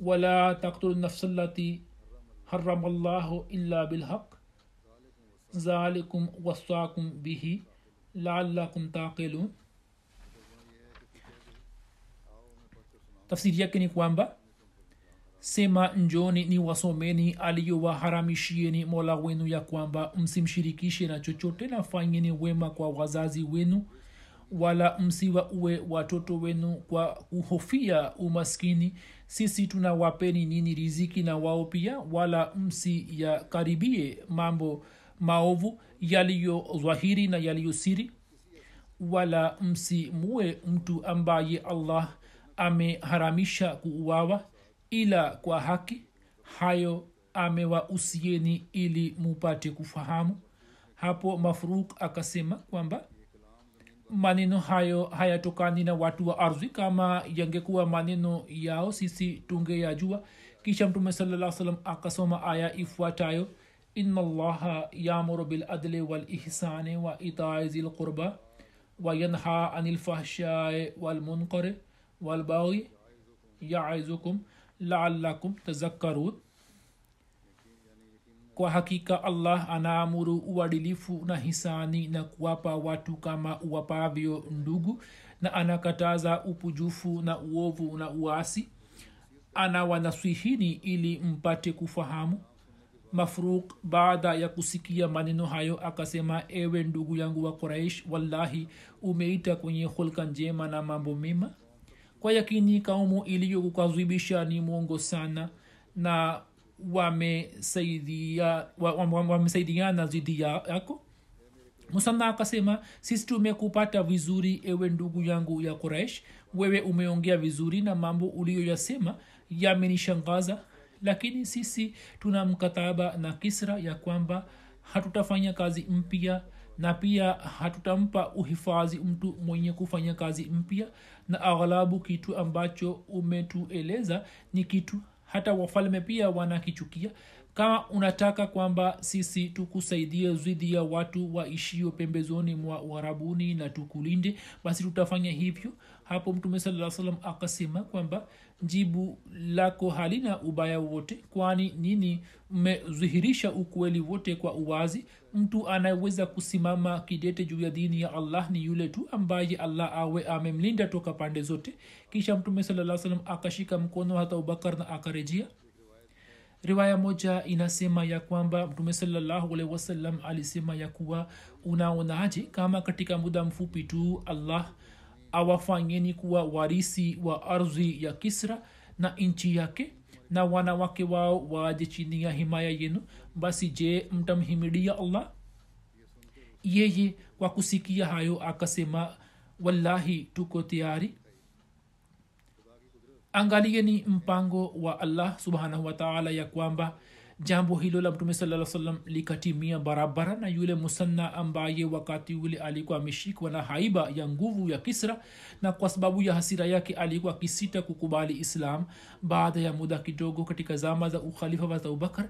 A: wala taktulu nafsa llati harama llahu illa bilhaq zalikum wasakum bihi laalakum taqilun tafsiri yake ni kwamba sema njoni ni wasomeni aliyowaharamishieni mola wenu ya kwamba msimshirikishe na chochote nafanyeni wema kwa wazazi wenu wala msiwa uwe watoto wenu kwa kuhofia umaskini. Sisi tunawapeni nini riziki na wao pia wala msiyakaribie mambo maovu yaliyo dhahiri na yaliyo siri. Wala msimue mtu ambaye allah ameharamisha kuuawa ila kwa haki. Hayo amewausieni ili mupate kufahamu. Hapo mafruk akasema kwamba maneno hayo hayatokani na watu wa ardhi. Kama yangekuwa maneno yao sisi tungeyajua. Kisha mtume salaa salam akasoma aya ifuatayo. Ina llaha yamuru biladli walihsani wa itai zilqurba wayanha ani lfahshai walmunkari walbaghi yaizukum laalakum tazakkarun kwa hakika allah anaamuru uadilifu na hisani na kuwapa watu kama uwapavyo ndugu na anakataza upujufu na uovu na uasi. Anawanaswihini ili mpate kufahamu. Mafruk baada ya kusikia maneno hayo akasema ewe ndugu yangu wa quraish wallahi umeita kwenye hulka njema na mambo mema. Kwa yakini kaumu iliyokukazwibisha ni mwongo sana na wamesaidia wamesaidiana dhidi yako. Musanna akasema sisi tumekupata vizuri ewe ndugu yangu ya quraish. Wewe umeongea vizuri na mambo uliyoyasema yamenishangaza. Lakini sisi tuna mkataba na kisra ya kwamba hatutafanya kazi mpya na pia hatutampa uhifadhi mtu mwenye kufanya kazi mpya. Na aghalabu kitu ambacho umetueleza ni kitu hata wafalme pia wanakichukia kama unataka kwamba sisi tukusaidie dhidi ya watu waishio pembezoni mwa uharabuni na tukulinde basi tutafanya hivyo. Hapo mtume saa salam akasema kwamba jibu lako halina ubaya wote kwani nini? Mmedhihirisha ukweli wote kwa uwazi. Mtu anayeweza kusimama kidete juu ya dini ya allah ni yule tu ambaye allah awe amemlinda toka pande zote. Kisha mtume saa salam akashika mkono hata abubakar na akarejea riwaya moja inasema ya kwamba mtume salllahualhi wasallam alisema ya kuwa unaonaje kama katika muda mfupi tu allah awafanyeni kuwa warisi wa ardhi ya kisra na nchi yake na wanawake wao waje chini ya himaya yenu? Basi je mtamhimidia allah? Yeye kwa kusikia hayo akasema wallahi tuko tayari angalieni mpango wa allah subhanahu wataala ya kwamba jambo hilo la mtume saa salam likatimia barabara na yule musanna ambaye wakati ule alikuwa ameshikwa na haiba ya nguvu ya kisra na kwa sababu ya hasira yake alikuwa akisita kukubali islam baada ya muda kidogo katika zama za ukhalifa wa abubakar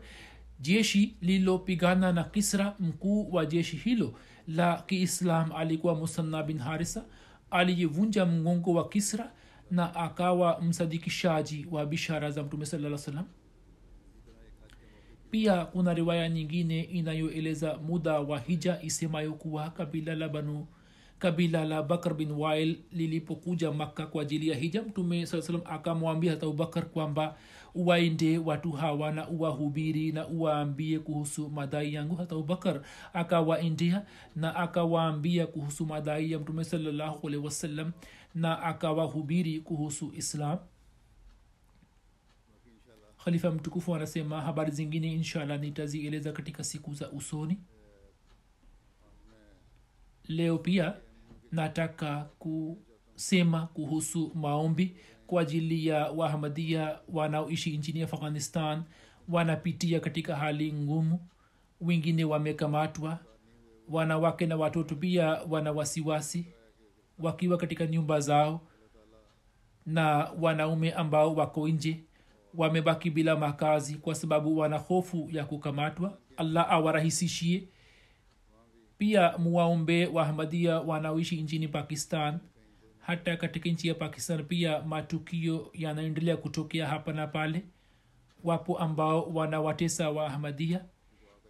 A: jeshi lililopigana na kisra mkuu wa jeshi hilo la kiislam alikuwa musanna bin harisa aliyevunja mgongo wa kisra na akawa msadikishaji wa bishara za mtume saa salam pia kuna riwaya nyingine inayoeleza muda wa hija isemayo kuwa kabila la banu kabila la bakr bin wail lilipokuja makka kwa ajili ya hija mtume saa salam akamwambia hata abubakar kwamba uwaende watu hawa na uwahubiri na uwaambie kuhusu madai yangu. Hata abubakar akawaendea na akawaambia kuhusu madai ya mtume salallahu alehi na akawahubiri kuhusu islam. Khalifa mtukufu anasema habari zingine inshallah nitazieleza katika siku za usoni. Leo pia nataka kusema kuhusu maombi kwa ajili ya wahamadia wanaoishi nchini afghanistan. Wanapitia katika hali ngumu wengine wamekamatwa wanawake na watoto pia wana wasiwasi wakiwa katika nyumba zao na wanaume ambao wako nje wamebaki bila makazi kwa sababu wana hofu ya kukamatwa. Allah awarahisishie. Pia muwaombee wahamadia wanaoishi nchini pakistan hata katika nchi ya pakistan pia matukio yanaendelea kutokea hapa na pale. Wapo ambao wanawatesa wahamadia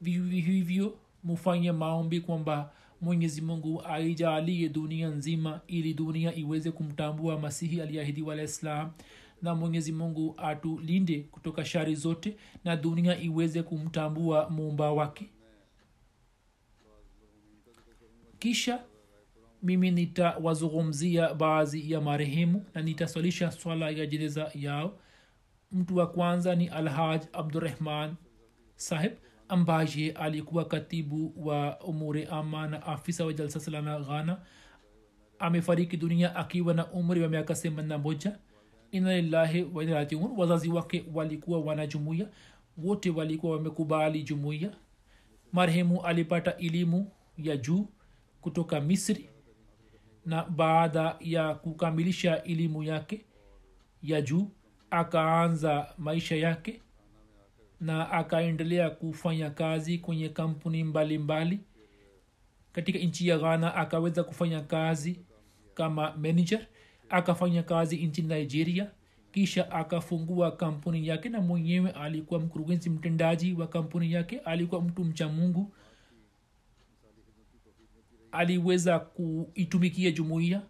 A: vivyo hivyo mufanye maombi kwamba mwenyezi mungu aijalie dunia nzima ili dunia iweze kumtambua masihi aliahidiwa alah islam na mwenyezi mungu atulinde kutoka shari zote na dunia iweze kumtambua muumba wake. Kisha mimi nitawazungumzia baadhi ya marehemu na nitaswalisha swala ya jeneza yao. Mtu wa kwanza ni alhaj abdurahman sahib ambaye alikuwa katibu wa umuri ama na afisa wa jalsa salana ghana amefariki dunia akiwa na umri wa miaka themanina moja. Ina lillahi wainarajiun wazazi wake walikuwa wanajumuia wote walikuwa wamekubali jumuiya marehemu alipata elimu ya juu kutoka misri na baada ya kukamilisha elimu yake ya juu akaanza maisha yake na akaendelea kufanya kazi kwenye kampuni mbalimbali mbali. katika nchi ya ghana akaweza kufanya kazi kama manager akafanya kazi nchini nigeria kisha akafungua kampuni yake na mwenyewe alikuwa mkurugenzi mtendaji wa kampuni yake alikuwa mtu mcha mungu aliweza kuitumikia jumuiya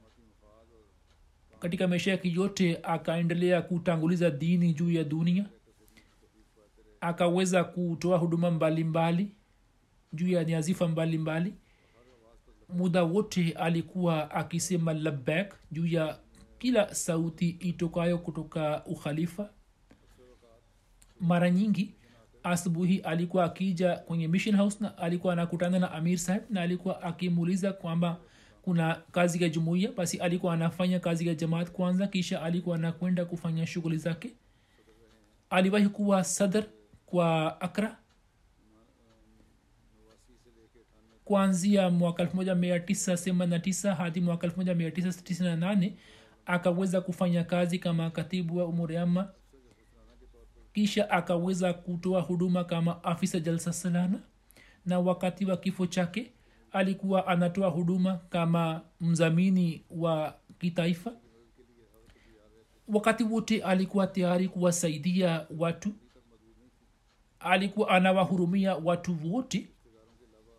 A: katika maisha yake yote akaendelea kutanguliza dini juu ya dunia akaweza kutoa huduma mbalimbali juu ya nyazifa mbalimbali. Muda wote alikuwa akisema labek juu ya kila sauti itokayo kutoka ukhalifa. Mara nyingi asubuhi alikuwa akija kwenye mission house na alikuwa anakutana na amir saheb na alikuwa akimuuliza kwamba kuna kazi ya jumuiya basi alikuwa anafanya kazi ya jamaat kwanza kisha alikuwa anakwenda kufanya shughuli zake. Aliwahi kuwa sadr kwa akra kuanzia mwaka 1989 hadi mwaka 1998 akaweza kufanya kazi kama katibu wa umuriama kisha akaweza kutoa huduma kama afisa jalsa salana. Na wakati wa kifo chake alikuwa anatoa huduma kama mzamini wa kitaifa. Wakati wote alikuwa tayari kuwasaidia watu alikuwa anawahurumia watu wote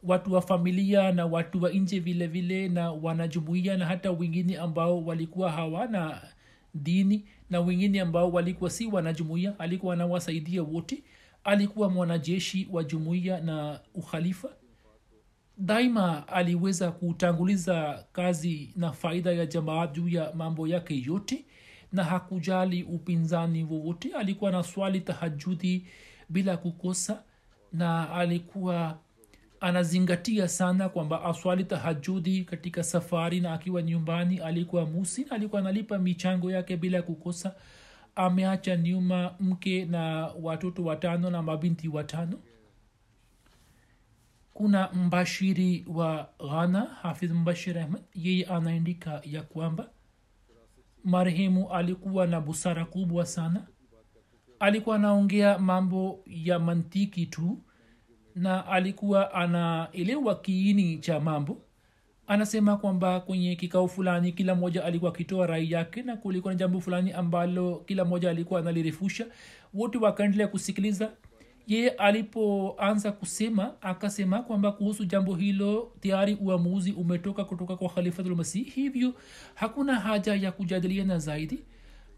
A: watu wa familia na watu wa nje vile vile na wanajumuia na hata wengine ambao walikuwa hawana dini na wengine ambao walikuwa si wanajumuia alikuwa anawasaidia wote. Alikuwa mwanajeshi wa jumuiya na ukhalifa. Daima aliweza kutanguliza kazi na faida ya jamaa juu ya mambo yake yote na hakujali upinzani wowote. Alikuwa na swali tahajudi bila kukosa na alikuwa anazingatia sana kwamba aswali tahajudi katika safari na akiwa nyumbani alikuwa musin alikuwa analipa michango yake bila kukosa. Ameacha nyuma mke na watoto watano na mabinti watano. Kuna mbashiri wa ghana hafidh mbashir ahmad yeye anaandika ya kwamba marehemu alikuwa na busara kubwa sana alikuwa anaongea mambo ya mantiki tu na alikuwa anaelewa kiini cha mambo. Anasema kwamba kwenye kikao fulani kila mmoja alikuwa akitoa rai yake na kulikuwa na jambo fulani ambalo kila mmoja alikuwa analirefusha. Wote wakaendelea kusikiliza. Yeye alipoanza kusema akasema kwamba kuhusu jambo hilo tayari uamuzi umetoka kutoka kwa khalifatulmasih hivyo hakuna haja ya kujadiliana zaidi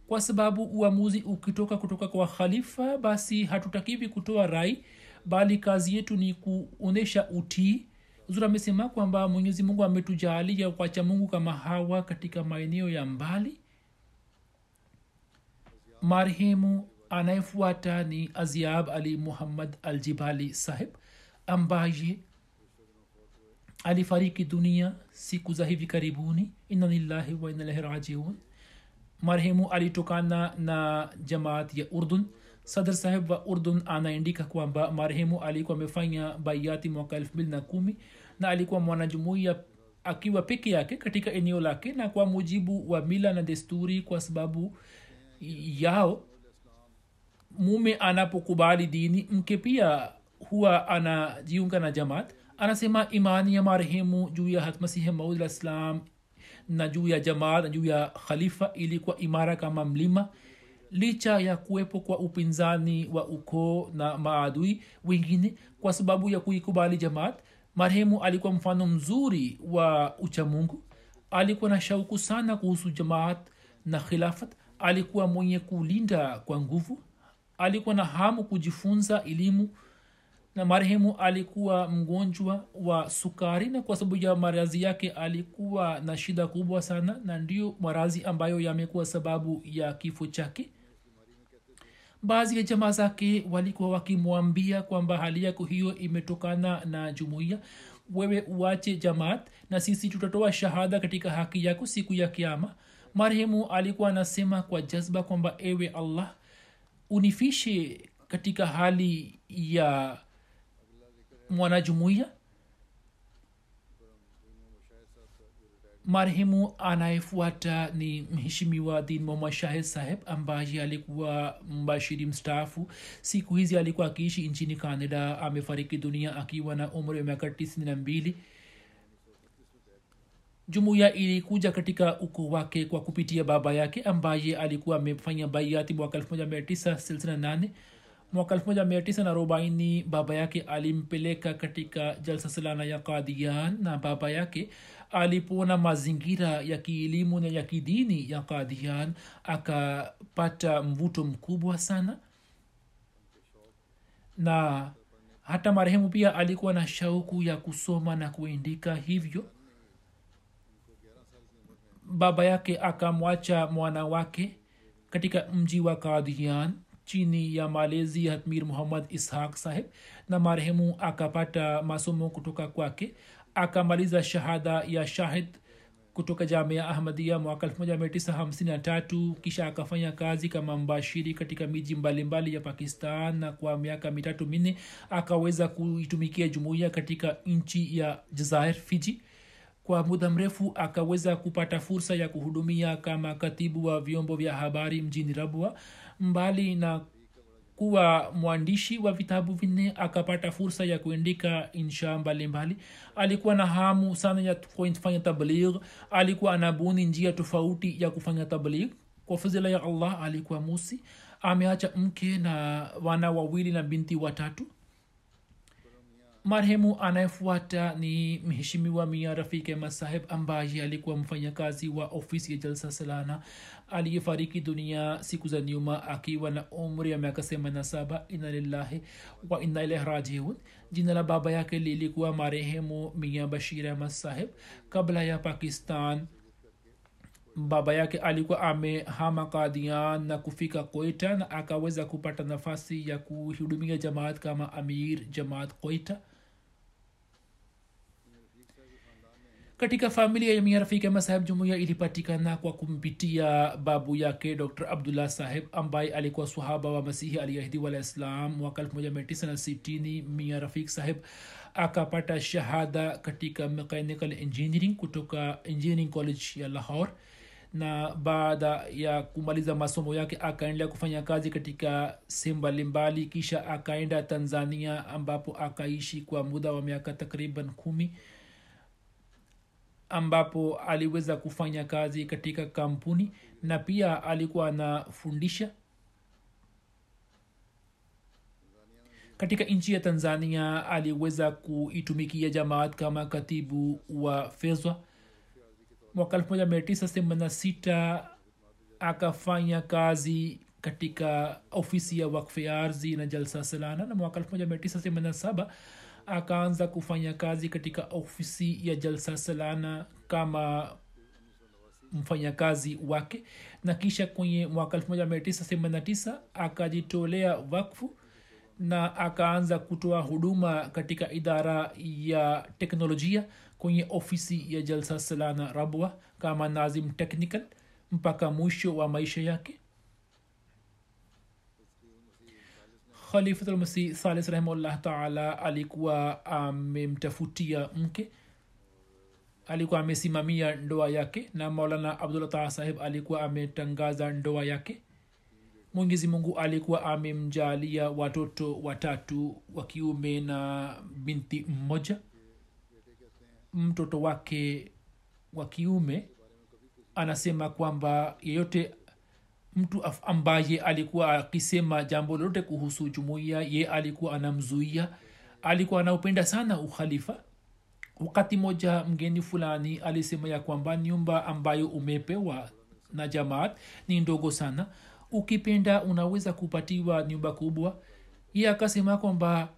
A: kwa sababu uamuzi ukitoka kutoka kwa khalifa basi hatutakiwi kutoa rai bali kazi yetu ni kuonyesha utii. Zuri amesema kwamba mwenyezi mungu ametujaalia kwacha mungu kama hawa katika maeneo ya mbali. Marehemu anayefuata ni aziab ali muhammad aljibali saheb ambaye alifariki dunia siku za hivi karibuni. Inna lillahi wa inna ilaihi rajiun marehemu alitokana na jamaat ya urdun. Sadr saheb wa urdun anaandika kwamba marehemu alikuwa amefanya baiati mwaka elfu mbili na alikuwa mwanajumuia akiwa peke yake katika eneo lake na kwa mujibu wa mila na desturi kwa sababu yao mume anapokubali dini mke pia huwa anajiunga na jamaat. Anasema imani ya marehemu juu ya hatmasihi maud alah ssalam na juu ya jamaat na juu ya khalifa ilikuwa imara kama mlima. Licha ya kuwepo kwa upinzani wa ukoo na maadui wengine kwa sababu ya kuikubali jamaat marehemu alikuwa mfano mzuri wa uchamungu. Alikuwa na shauku sana kuhusu jamaat na khilafat. Alikuwa mwenye kulinda kwa nguvu. Alikuwa na hamu kujifunza elimu na marehemu alikuwa mgonjwa wa sukari na kwa sababu ya marazi yake alikuwa na shida kubwa sana na ndio marazi ambayo yamekuwa sababu ya kifo chake. Baadhi ya jamaa zake walikuwa wakimwambia kwamba hali yako hiyo imetokana na jumuiya. Wewe uache jamaat na sisi tutatoa shahada katika haki yako siku ya kiama marehemu alikuwa anasema kwa jazba kwamba ewe allah unifishe katika hali ya mwanajumuiya marehemu anayefuata ni mheshimiwa din moma shahid saheb ambaye alikuwa mbashiri mstaafu. Siku hizi alikuwa akiishi nchini canada amefariki dunia akiwa na umri wa miaka tisini na mbili. Jumuiya ilikuja katika ukoo wake kwa kupitia baba yake ambaye alikuwa amefanya baiati mwaka 1968 mwaka 1940 baba yake alimpeleka katika jalsa salana ya kadian na baba yake alipoona mazingira ya kielimu na ya kidini ya kadian akapata mvuto mkubwa sana. Na hata marehemu pia alikuwa na shauku ya kusoma na kuindika hivyo. Baba yake akamwacha mwana wake katika mji wa kadian chini ya malezi ya mir muhammad ishaq saheb na marehemu akapata masomo kutoka kwake akamaliza shahada ya shahid kutoka jamia ahmadia mwaka 1953 kisha akafanya kazi kama mbashiri katika miji mbalimbali ya pakistan na kwa miaka mitatu minne akaweza kuitumikia jumuiya katika nchi ya jazair fiji kwa muda mrefu akaweza kupata fursa ya kuhudumia kama katibu wa vyombo vya habari mjini rabwa mbali na kuwa mwandishi wa vitabu vinne akapata fursa ya kuandika insha mbalimbali. Alikuwa na hamu sana ya kufanya tabligh. Alikuwa anabuni njia tofauti ya kufanya tabligh. Kwa fadhila ya allah alikuwa musi. Ameacha mke na wana wawili na binti watatu marehemu anayefuata ni mheshimiwa mia rafiki masaheb ambaye alikuwa mfanyakazi wa ofisi ya jalsa salana aliyefariki dunia siku za nyuma akiwa na umri ya miaka 87 ina lillahi wa ina ilahi rajiun. Jina la baba yake lilikuwa marehemu mia bashir ahmad saheb kabla ya pakistan baba yake alikuwa amehama kadian na kufika koita na akaweza kupata nafasi ya kuhudumia jamaat kama amir jamaat koita katika familia ya mia rafiki ama jumuiya ilipatikana kwa kumpitia babu yake dr abdullah saheb ambaye alikuwa swahaba wa masihi aliahidi islam mwaka 1960 mia rafik saheb akapata shahada katika mechanical engineering kutoka engineering college ya lahore na baada ya kumaliza masomo yake akaendelea kufanya kazi katika sehemu mbalimbali kisha akaenda tanzania ambapo akaishi kwa muda wa miaka takriban kumi ambapo aliweza kufanya kazi katika kampuni na pia alikuwa anafundisha katika nchi ya tanzania. Aliweza kuitumikia jamaat kama katibu wa fezwa. Mwaka 1986 akafanya kazi katika ofisi ya wakfe ardhi na jalsa salana na mwaka 1987 akaanza kufanya kazi katika ofisi ya jalsa salana kama mfanyakazi wake. Na kisha kwenye mwaka 1989 akajitolea wakfu na akaanza kutoa huduma katika idara ya teknolojia kwenye ofisi ya jalsa salana rabwa kama nazim technical mpaka mwisho wa maisha yake khalifatulmasih salis rahimahullah taala alikuwa amemtafutia mke alikuwa amesimamia ndoa yake na maulana abdullah taha sahib alikuwa ametangaza ndoa yake. Mwenyezi mungu alikuwa amemjalia watoto watatu wa kiume na binti mmoja. Mtoto wake wa kiume anasema kwamba yeyote mtu ambaye alikuwa akisema jambo lolote kuhusu jumuiya ye alikuwa anamzuia. Alikuwa anaupenda sana ukhalifa. Wakati moja mgeni fulani alisema ya kwamba nyumba ambayo umepewa na jamaat ni ndogo sana. Ukipenda unaweza kupatiwa nyumba kubwa. Ye akasema kwamba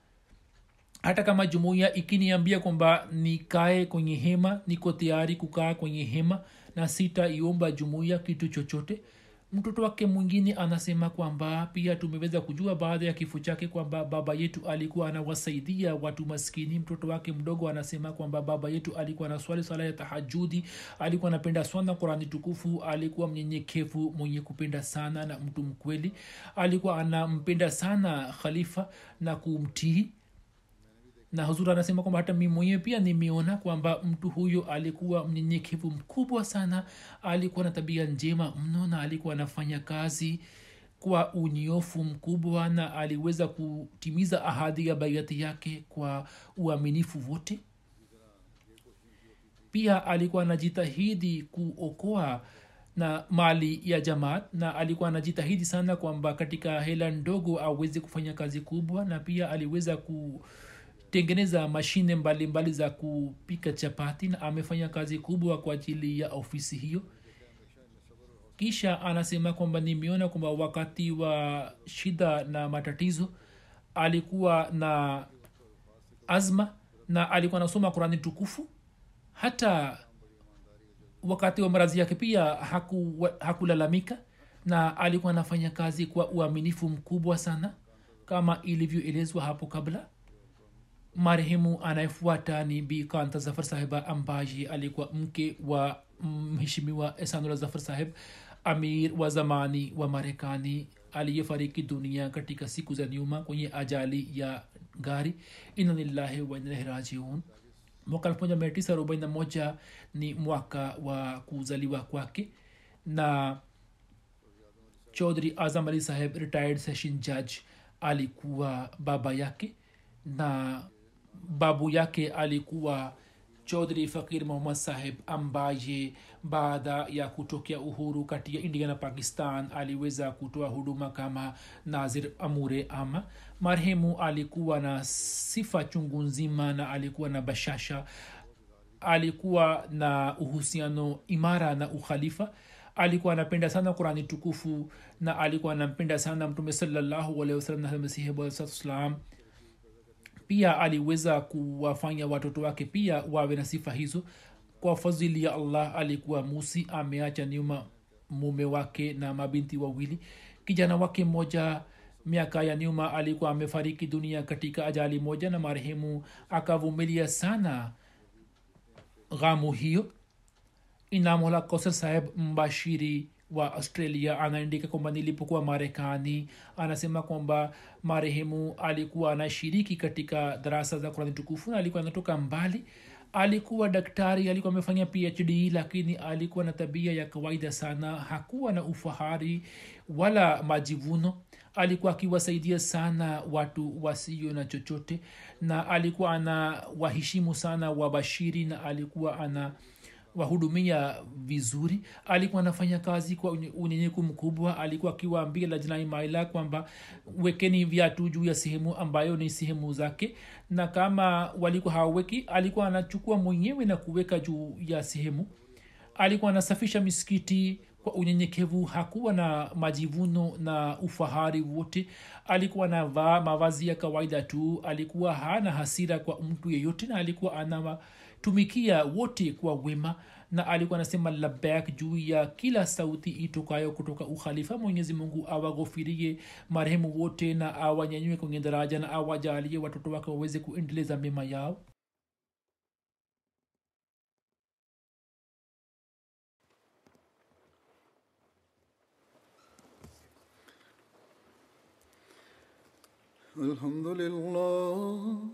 A: hata kama jumuiya ikiniambia kwamba nikae kwenye hema niko tayari kukaa kwenye hema na sitaiomba jumuiya kitu chochote mtoto wake mwingine anasema kwamba pia tumeweza kujua baada ya kifo chake kwamba baba yetu alikuwa anawasaidia watu maskini. Mtoto wake mdogo anasema kwamba baba yetu alikuwa na swali sala ya tahajudi alikuwa anapenda sana qurani tukufu alikuwa mnyenyekevu mwenye kupenda sana na mtu mkweli. Alikuwa anampenda sana khalifa na kumtii na huzuri anasema kwamba hata mi mwenyewe pia nimeona kwamba mtu huyo alikuwa mnyenyekevu mkubwa sana alikuwa na tabia njema mno na alikuwa anafanya kazi kwa unyofu mkubwa na aliweza kutimiza ahadi ya baiati yake kwa uaminifu wote. Pia alikuwa anajitahidi kuokoa na mali ya jamaat na alikuwa anajitahidi sana kwamba katika hela ndogo aweze kufanya kazi kubwa na pia aliweza ku tengeneza mashine mbalimbali mbali za kupika chapati na amefanya kazi kubwa kwa ajili ya ofisi hiyo. Kisha anasema kwamba nimeona kwamba wakati wa shida na matatizo alikuwa na azma na alikuwa anasoma kurani tukufu. Hata wakati wa marazi yake pia haku, hakulalamika na alikuwa anafanya kazi kwa uaminifu mkubwa sana kama ilivyoelezwa hapo kabla marehemu anayefuata ni bi kanta zafar sahiba ambaye alikuwa mke wa mheshimiwa esanula zafar sahib amir wa zamani wa marekani aliyefariki dunia katika siku za nyuma kwenye ajali ya gari. Inanillahi wainalaihi mwaka elfu moja mia tisa arobaini na moja ni mwaka wa kuzaliwa kwake. Na chaudhri azam ali saheb retired session judge alikuwa baba yake. Na babu yake alikuwa chaudhri fakir muhammad saheb ambaye baada ya kutokea uhuru kati ya india na pakistan aliweza kutoa huduma kama nazir amure ama. Marehemu alikuwa na sifa chungu nzima na alikuwa na bashasha. Alikuwa na uhusiano imara na ukhalifa. Alikuwa anapenda sana qurani tukufu na alikuwa anampenda sana mtume salallahu na masihi wasalam pia aliweza kuwafanya watoto wake pia wawe na sifa hizo. Kwa fadhili ya allah alikuwa musi ameacha nyuma mume wake na mabinti wawili. Kijana wake mmoja miaka ya nyuma alikuwa amefariki dunia katika ajali moja na marehemu akavumilia sana ghamu hiyo. Inamola kausar saheb mbashiri wa australia anaandika kwamba nilipokuwa marekani anasema kwamba marehemu alikuwa anashiriki katika darasa za kurani tukufu na alikuwa anatoka mbali. Alikuwa daktari alikuwa amefanya phd lakini alikuwa na tabia ya kawaida sana. Hakuwa na ufahari wala majivuno. Alikuwa akiwasaidia sana watu wasio na chochote na alikuwa ana waheshimu sana wabashiri na alikuwa ana wahudumia vizuri. Alikuwa anafanya kazi kwa unyenyeku mkubwa. Alikuwa akiwaambia lajnai maila kwamba wekeni viatu juu ya sehemu ambayo ni sehemu zake. Na kama walikuwa hawaweki alikuwa anachukua mwenyewe na kuweka juu ya sehemu. Alikuwa anasafisha misikiti kwa unyenyekevu. Hakuwa na majivuno na ufahari wote. Alikuwa anavaa mavazi ya kawaida tu. Alikuwa hana hasira kwa mtu yeyote na alikuwa anawatumikia wote kwa wema na alikuwa anasema labak juu ya kila sauti itokayo kutoka ukhalifa mwenyezi mungu awaghofirie marehemu wote na awanyanyue kwenye daraja na awajalie watoto wake waweze kuendeleza mema yao
B: الحمد لله